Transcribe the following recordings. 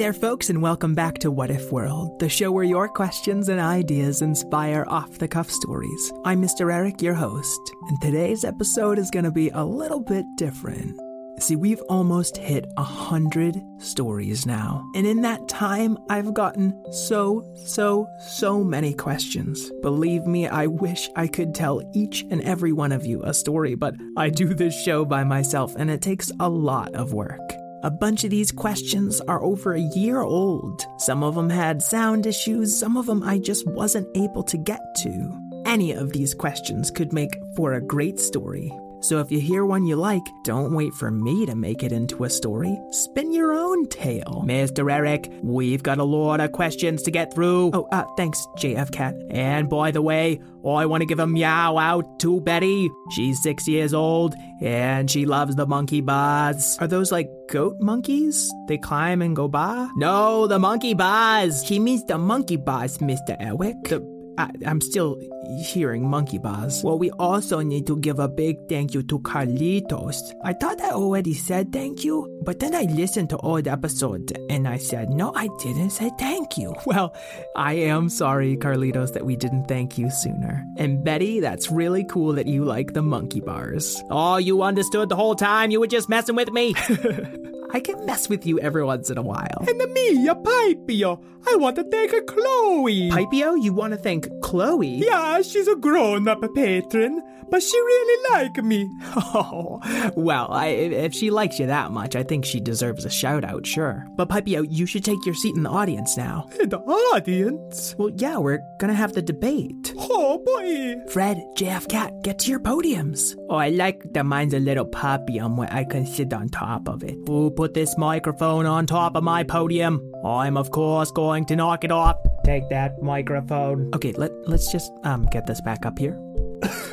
There, folks, and welcome back to What If World, the show where your questions and ideas inspire off the cuff stories. I'm Mr. Eric, your host, and today's episode is going to be a little bit different. See, we've almost hit a hundred stories now, and in that time, I've gotten so, so, so many questions. Believe me, I wish I could tell each and every one of you a story, but I do this show by myself, and it takes a lot of work. A bunch of these questions are over a year old. Some of them had sound issues, some of them I just wasn't able to get to. Any of these questions could make for a great story. So if you hear one you like, don't wait for me to make it into a story. Spin your own tale. Mr. Eric, we've got a lot of questions to get through. Oh, uh, thanks, JF Cat. And by the way, I want to give a meow out to Betty. She's six years old and she loves the monkey bars. Are those like goat monkeys? They climb and go by? No, the monkey bars. He means the monkey bars, Mr. Eric. The I, I'm still hearing monkey bars. Well, we also need to give a big thank you to Carlitos. I thought I already said thank you, but then I listened to old episodes and I said, no, I didn't say thank you. Well, I am sorry, Carlitos, that we didn't thank you sooner. And Betty, that's really cool that you like the monkey bars. Oh, you understood the whole time? You were just messing with me? I can mess with you every once in a while. And me, a Pipio. I want to thank Chloe. Pipio, you want to thank Chloe? Yeah, she's a grown-up patron, but she really like me. Oh, well, I, if she likes you that much, I think she deserves a shout out, sure. But Pipio, you should take your seat in the audience now. In the audience? Well, yeah, we're gonna have the debate. Oh boy. Fred, JF Cat, get to your podiums. Oh, I like that mine's a little podium where I can sit on top of it. Who put this microphone on top of my podium? I'm of course going to knock it off. Take that microphone. Okay, let let's just um get this back up here.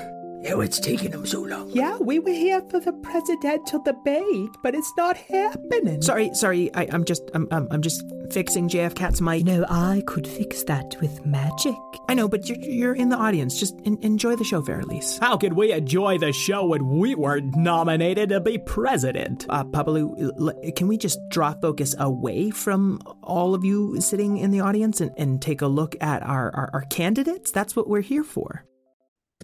Oh, it's taking them so long. Yeah, we were here for the presidential debate, but it's not happening. Sorry, sorry. I, I'm just I'm, I'm I'm just fixing JF Cat's mic. No, I could fix that with magic. I know, but you're you're in the audience. Just en- enjoy the show, Verilies. How could we enjoy the show when we were nominated to be president? Uh, Papalu, l- can we just draw focus away from all of you sitting in the audience and, and take a look at our, our, our candidates? That's what we're here for.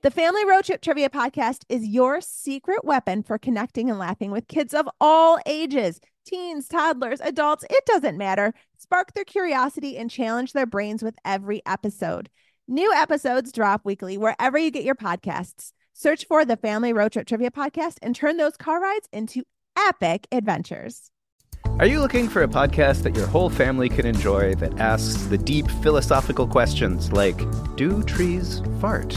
The Family Road Trip Trivia Podcast is your secret weapon for connecting and laughing with kids of all ages teens, toddlers, adults, it doesn't matter. Spark their curiosity and challenge their brains with every episode. New episodes drop weekly wherever you get your podcasts. Search for the Family Road Trip Trivia Podcast and turn those car rides into epic adventures. Are you looking for a podcast that your whole family can enjoy that asks the deep philosophical questions like Do trees fart?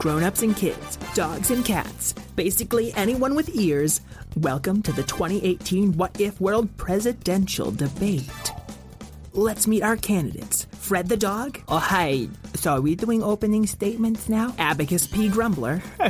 Grown-ups and kids, dogs and cats, basically anyone with ears, welcome to the 2018 What If World Presidential Debate. Let's meet our candidates. Fred the dog. Oh, hi. So are we doing opening statements now? Abacus P. Grumbler.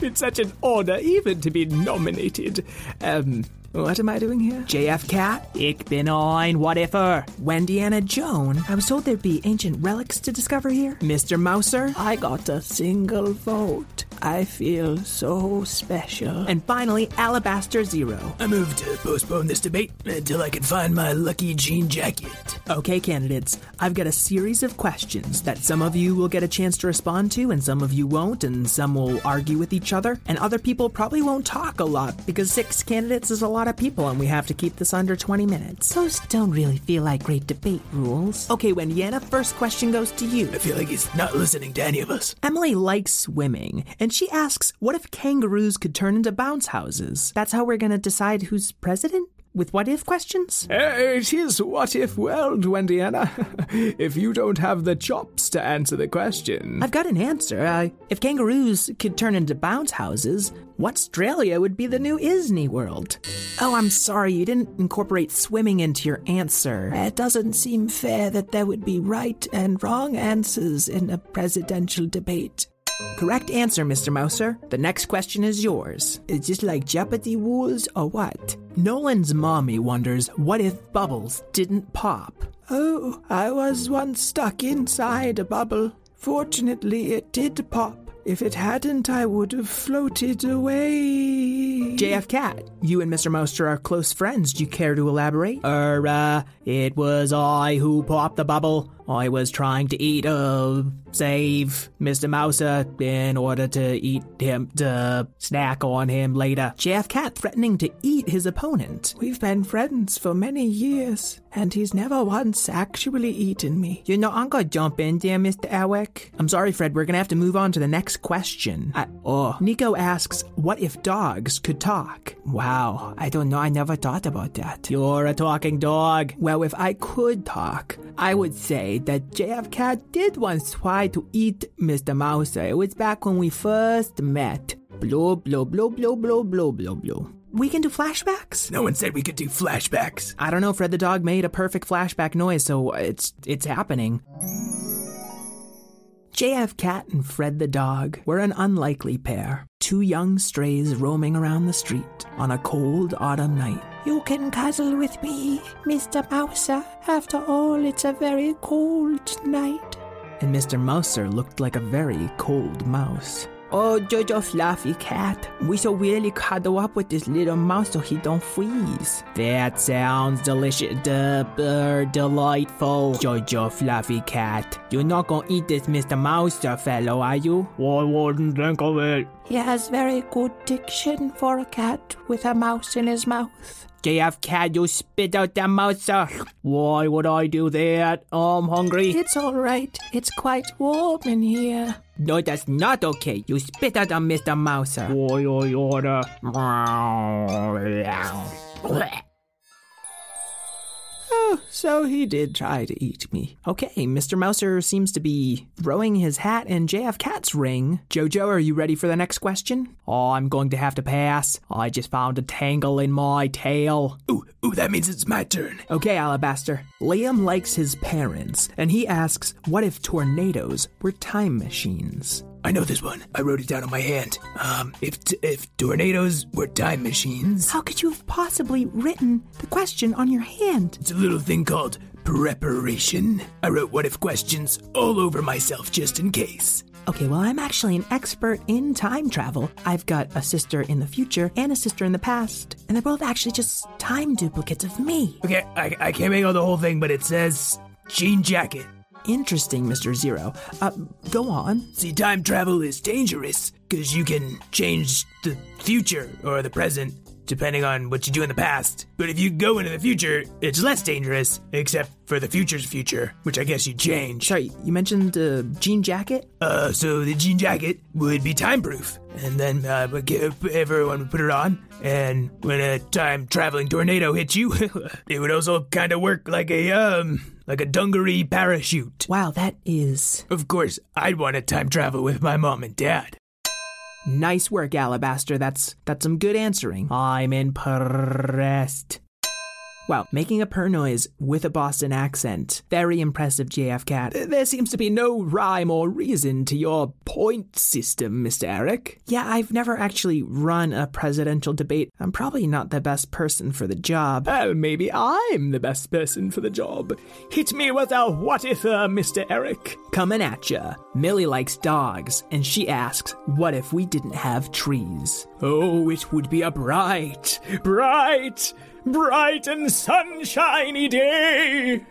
it's such an honor even to be nominated. Um, what am I doing here? JF Cat. Ich bin ein what ifer. Wendiana Jones. I was told there'd be ancient relics to discover here. Mr. Mouser. I got a single vote. I feel so special. And finally, Alabaster Zero. I move to postpone this debate until I can find my lucky jean jacket. Okay, candidates, I've got a series of questions that some of you will get a chance to respond to, and some of you won't, and some will argue with each other, and other people probably won't talk a lot because six candidates is a lot of people, and we have to keep this under 20 minutes. Those don't really feel like great debate rules. Okay, Wendiana, first question goes to you. I feel like he's not listening to any of us. Emily likes swimming, and she asks, What if kangaroos could turn into bounce houses? That's how we're gonna decide who's president? With what if questions? Uh, it is what if world, Wendiana. if you don't have the chops to answer the question. I've got an answer. Uh, if kangaroos could turn into bounce houses, what Australia would be the new Isney world? Oh, I'm sorry, you didn't incorporate swimming into your answer. It doesn't seem fair that there would be right and wrong answers in a presidential debate. Correct answer, Mr. Mouser. The next question is yours. Is this like Jeopardy rules or what? Nolan's mommy wonders what if bubbles didn't pop? Oh, I was once stuck inside a bubble. Fortunately, it did pop. If it hadn't, I would have floated away. JF Cat, you and Mr. Mouser are close friends. Do you care to elaborate? Er, uh, it was I who popped the bubble. I was trying to eat, uh, save Mr. Mouser in order to eat him, to snack on him later. JF Cat threatening to eat his opponent. We've been friends for many years, and he's never once actually eaten me. You know, I'm gonna jump in there, Mr. Eric. I'm sorry, Fred, we're gonna have to move on to the next question. I, oh, Nico asks, What if dogs could talk? wow. I don't know. I never thought about that. You're a talking dog. Well, if I could talk, I would say that JF Cat did once try to eat Mr. Mouser. It was back when we first met. Blow, blow, blow, blow, blow, blow, blow, blow. We can do flashbacks? No one said we could do flashbacks. I don't know, Fred the dog made a perfect flashback noise, so it's it's happening. JF Cat and Fred the dog were an unlikely pair. Two young strays roaming around the street on a cold autumn night. You can cuddle with me, Mr. Mouser. After all, it's a very cold night. And Mr. Mouser looked like a very cold mouse. Oh, Jojo Fluffy Cat, we should really cuddle up with this little mouse so he don't freeze. That sounds delicious, de- uh, delightful. Jojo Fluffy Cat, you're not gonna eat this Mr. Mouser fellow, are you? I wouldn't think of it. He has very good diction for a cat with a mouse in his mouth. JF Cat, you spit out that Mouser. Why would I do that? I'm hungry. It's all right. It's quite warm in here. No, that's not okay. You spit out on Mr. Mouser. Why I order? Oh, so he did try to eat me. Okay, Mr. Mouser seems to be throwing his hat in JF Cat's ring. Jojo, are you ready for the next question? Oh, I'm going to have to pass. I just found a tangle in my tail. Ooh, ooh, that means it's my turn. Okay, Alabaster. Liam likes his parents, and he asks, what if tornadoes were time machines? I know this one. I wrote it down on my hand. Um, if t- if tornadoes were time machines, How could you have possibly written the question on your hand? it's a little thing called preparation. I wrote what if questions all over myself just in case. Okay, well, I'm actually an expert in time travel. I've got a sister in the future and a sister in the past, and they're both actually just time duplicates of me. Okay, I, I can't make out the whole thing, but it says jean jacket. Interesting, Mr. Zero. Uh, go on. See, time travel is dangerous because you can change the future or the present depending on what you do in the past. But if you go into the future, it's less dangerous, except for the future's future, which I guess you change. Sorry, you mentioned the jean jacket? Uh, so the jean jacket would be time proof, and then uh, everyone would put it on. And when a time traveling tornado hits you, it would also kind of work like a um like a dungaree parachute. Wow, that is Of course, I'd want to time travel with my mom and dad. nice work, Alabaster. That's that's some good answering. I'm impressed. Wow, making a purr noise with a Boston accent. Very impressive, JF Cat. There seems to be no rhyme or reason to your point system, Mr. Eric. Yeah, I've never actually run a presidential debate. I'm probably not the best person for the job. Well, maybe I'm the best person for the job. Hit me with a what if, uh, Mr. Eric. Coming at ya. Millie likes dogs, and she asks, what if we didn't have trees? Oh, it would be a bright, bright, bright and sunshiny day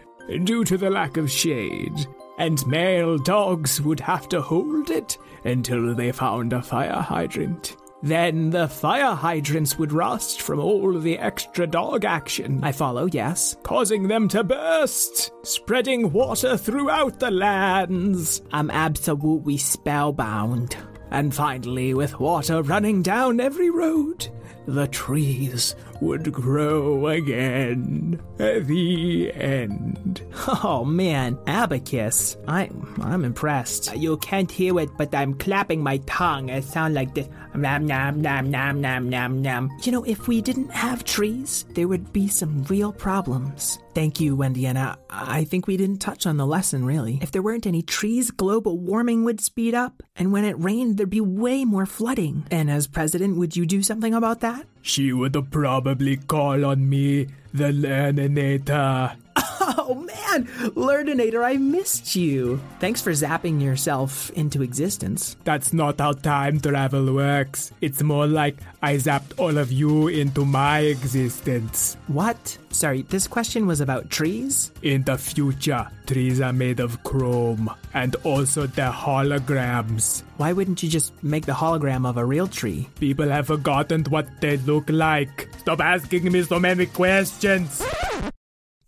due to the lack of shade. And male dogs would have to hold it until they found a fire hydrant. Then the fire hydrants would rust from all the extra dog action. I follow, yes. Causing them to burst, spreading water throughout the lands. I'm absolutely spellbound. And finally, with water running down every road, the trees would grow again. at The end. Oh man, Abacus. I'm I'm impressed. You can't hear it, but I'm clapping my tongue. It sounds like this. Nom nom nom nom nom nom nom. You know, if we didn't have trees, there would be some real problems. Thank you, Wendy, and I, I think we didn't touch on the lesson really. If there weren't any trees, global warming would speed up, and when it rained, there'd be way more flooding. And as president, would you do something about that? She would probably call on me, the Learninator. Oh man, Learninator, I missed you. Thanks for zapping yourself into existence. That's not how time travel works. It's more like I zapped all of you into my existence. What? Sorry, this question was about trees? In the future, trees are made of chrome and also they're holograms. Why wouldn't you just make the hologram of a real tree? People have forgotten what they look like. Stop asking me so many questions.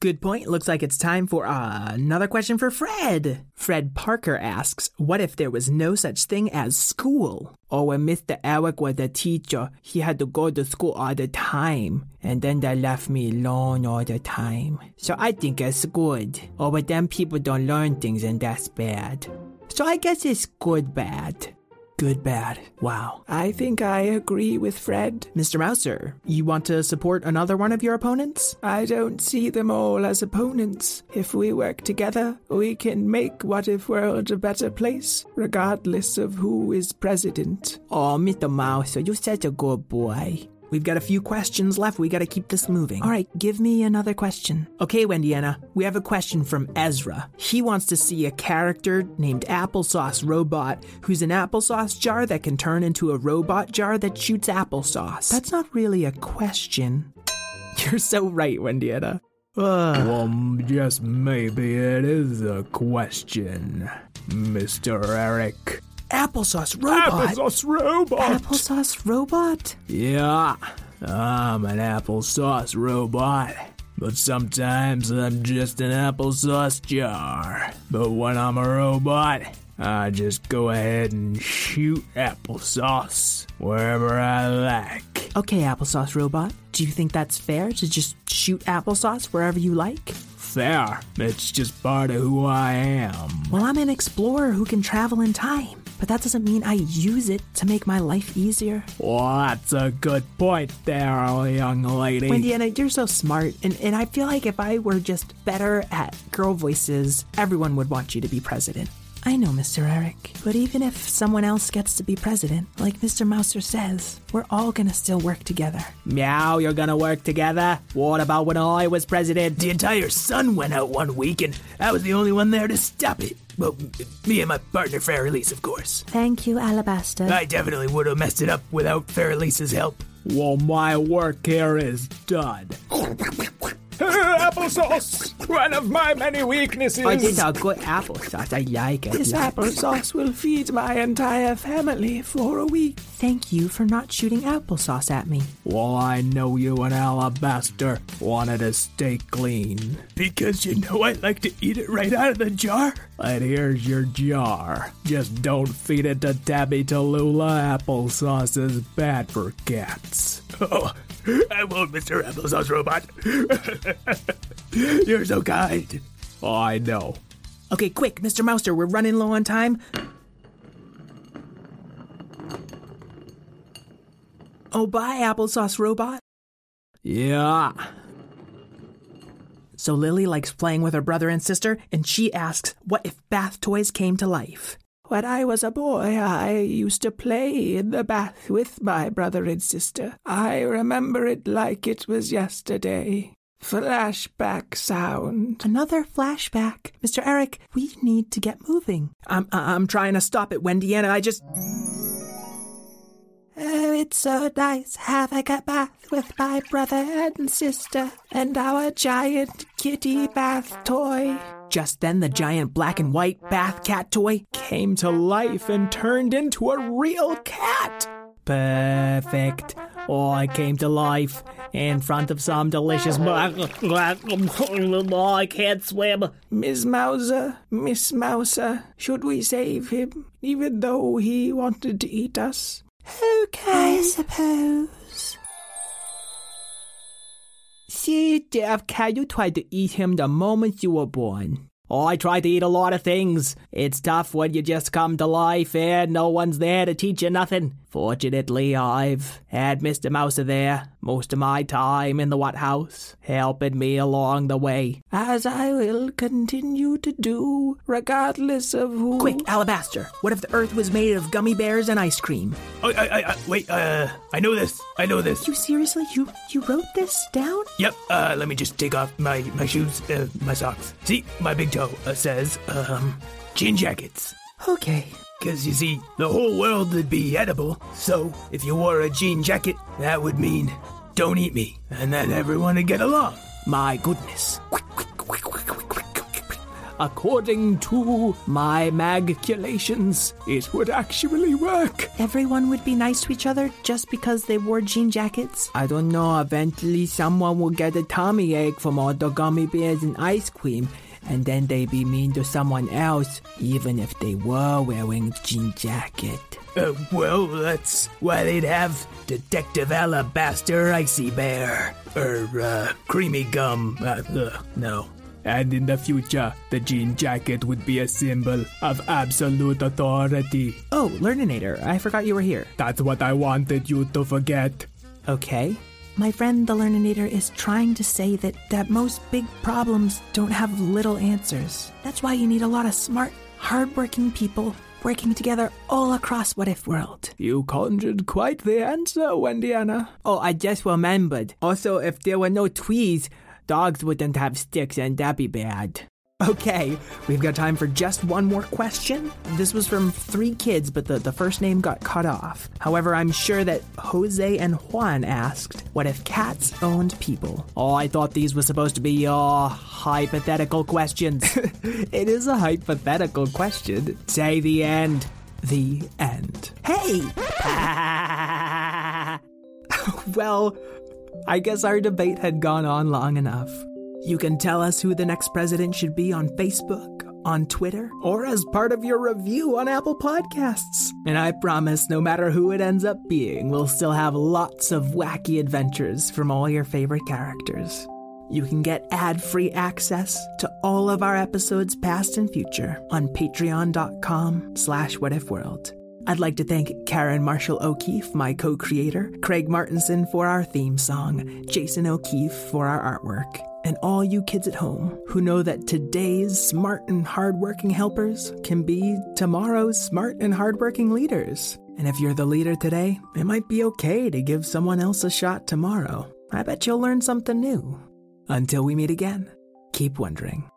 Good point. Looks like it's time for uh, another question for Fred. Fred Parker asks, What if there was no such thing as school? Or when Mr. Eric was a teacher, he had to go to school all the time. And then they left me alone all the time. So I think it's good. Or but then people don't learn things and that's bad. So I guess it's good bad. Good bad. Wow. I think I agree with Fred. Mr. Mouser, you want to support another one of your opponents? I don't see them all as opponents. If we work together, we can make What If World a better place, regardless of who is president. Oh, Mr. Mouser, you're such a good boy. We've got a few questions left. We got to keep this moving. All right, give me another question. Okay, Wendiana, we have a question from Ezra. He wants to see a character named Applesauce Robot who's an applesauce jar that can turn into a robot jar that shoots applesauce. That's not really a question. You're so right, Wendiana. well, just maybe it is a question, Mr. Eric. Applesauce robot. Applesauce robot. Applesauce robot. Yeah, I'm an applesauce robot. But sometimes I'm just an applesauce jar. But when I'm a robot, I just go ahead and shoot applesauce wherever I like. Okay, applesauce robot. Do you think that's fair to just shoot applesauce wherever you like? Fair. It's just part of who I am. Well, I'm an explorer who can travel in time, but that doesn't mean I use it to make my life easier. Well, that's a good point there, young lady. Wendiana, you're so smart, and, and I feel like if I were just better at girl voices, everyone would want you to be president. I know, Mr. Eric, but even if someone else gets to be president, like Mr. Mouser says, we're all gonna still work together. Meow, you're gonna work together? What about when I was president? The entire sun went out one week, and I was the only one there to stop it. Well, me and my partner, Farrelise, of course. Thank you, Alabaster. I definitely would have messed it up without Farrelise's help. Well, my work here is done. applesauce! One of my many weaknesses. I did a good applesauce. I like it. This applesauce will feed my entire family for a week. Thank you for not shooting applesauce at me. Well, I know you and Alabaster wanted to stay clean. Because you know I like to eat it right out of the jar. And here's your jar. Just don't feed it to Tabby Tallulah. Applesauce is bad for cats. Oh, I won't, Mr. Applesauce Robot. You're so kind. Oh, I know. Okay, quick, Mr. Mouser, we're running low on time. Oh, bye, applesauce robot. Yeah. So Lily likes playing with her brother and sister, and she asks, What if bath toys came to life? When I was a boy, I used to play in the bath with my brother and sister. I remember it like it was yesterday. Flashback sound. Another flashback. Mr. Eric, we need to get moving. I'm, I'm trying to stop it, Wendiana. I just. Oh, it's so nice having a bath with my brother and sister and our giant kitty bath toy. Just then, the giant black and white bath cat toy Came to life and turned into a real cat. Perfect. Oh, I came to life in front of some delicious. Oh, I can't swim. Miss Mouser, Miss Mouser, should we save him, even though he wanted to eat us? Okay, I suppose. See, Cat, you tried to eat him the moment you were born. Oh, I tried to eat a lot of things. It's tough when you just come to life and no one's there to teach you nothing. Fortunately, I've had Mr. Mouser there most of my time in the What House, helping me along the way. As I will continue to do, regardless of who. Quick, Alabaster, what if the earth was made of gummy bears and ice cream? Oh, I, I, I, wait, uh, I know this. I know this. You seriously? You you wrote this down? Yep, uh, let me just take off my, my shoes, uh, my socks. See, my big toe uh, says, um, jean jackets. Okay. Because you see, the whole world would be edible. So, if you wore a jean jacket, that would mean don't eat me. And then everyone would get along. My goodness. According to my magculations, it would actually work. Everyone would be nice to each other just because they wore jean jackets? I don't know, eventually someone will get a tummy ache from all the gummy bears and ice cream, and then they'd be mean to someone else, even if they were wearing jean jacket. Uh, well, that's why they'd have Detective Alabaster Icy Bear. Or, uh, Creamy Gum. Uh, ugh, no. And in the future, the jean jacket would be a symbol of absolute authority. Oh, Learninator, I forgot you were here. That's what I wanted you to forget. Okay. My friend the Learninator is trying to say that, that most big problems don't have little answers. That's why you need a lot of smart, hardworking people working together all across What If World. You conjured quite the answer, Wendiana. Oh, I just remembered. Also, if there were no tweez, dogs wouldn't have sticks and that'd be bad. Okay, we've got time for just one more question. This was from three kids, but the, the first name got cut off. However, I'm sure that Jose and Juan asked, What if cats owned people? Oh, I thought these were supposed to be your hypothetical questions. it is a hypothetical question. Say the end. The end. Hey! well, I guess our debate had gone on long enough. You can tell us who the next president should be on Facebook, on Twitter, or as part of your review on Apple Podcasts. And I promise, no matter who it ends up being, we'll still have lots of wacky adventures from all your favorite characters. You can get ad-free access to all of our episodes past and future on patreon.com slash whatifworld. I'd like to thank Karen Marshall O'Keefe, my co creator, Craig Martinson for our theme song, Jason O'Keefe for our artwork, and all you kids at home who know that today's smart and hardworking helpers can be tomorrow's smart and hardworking leaders. And if you're the leader today, it might be okay to give someone else a shot tomorrow. I bet you'll learn something new. Until we meet again, keep wondering.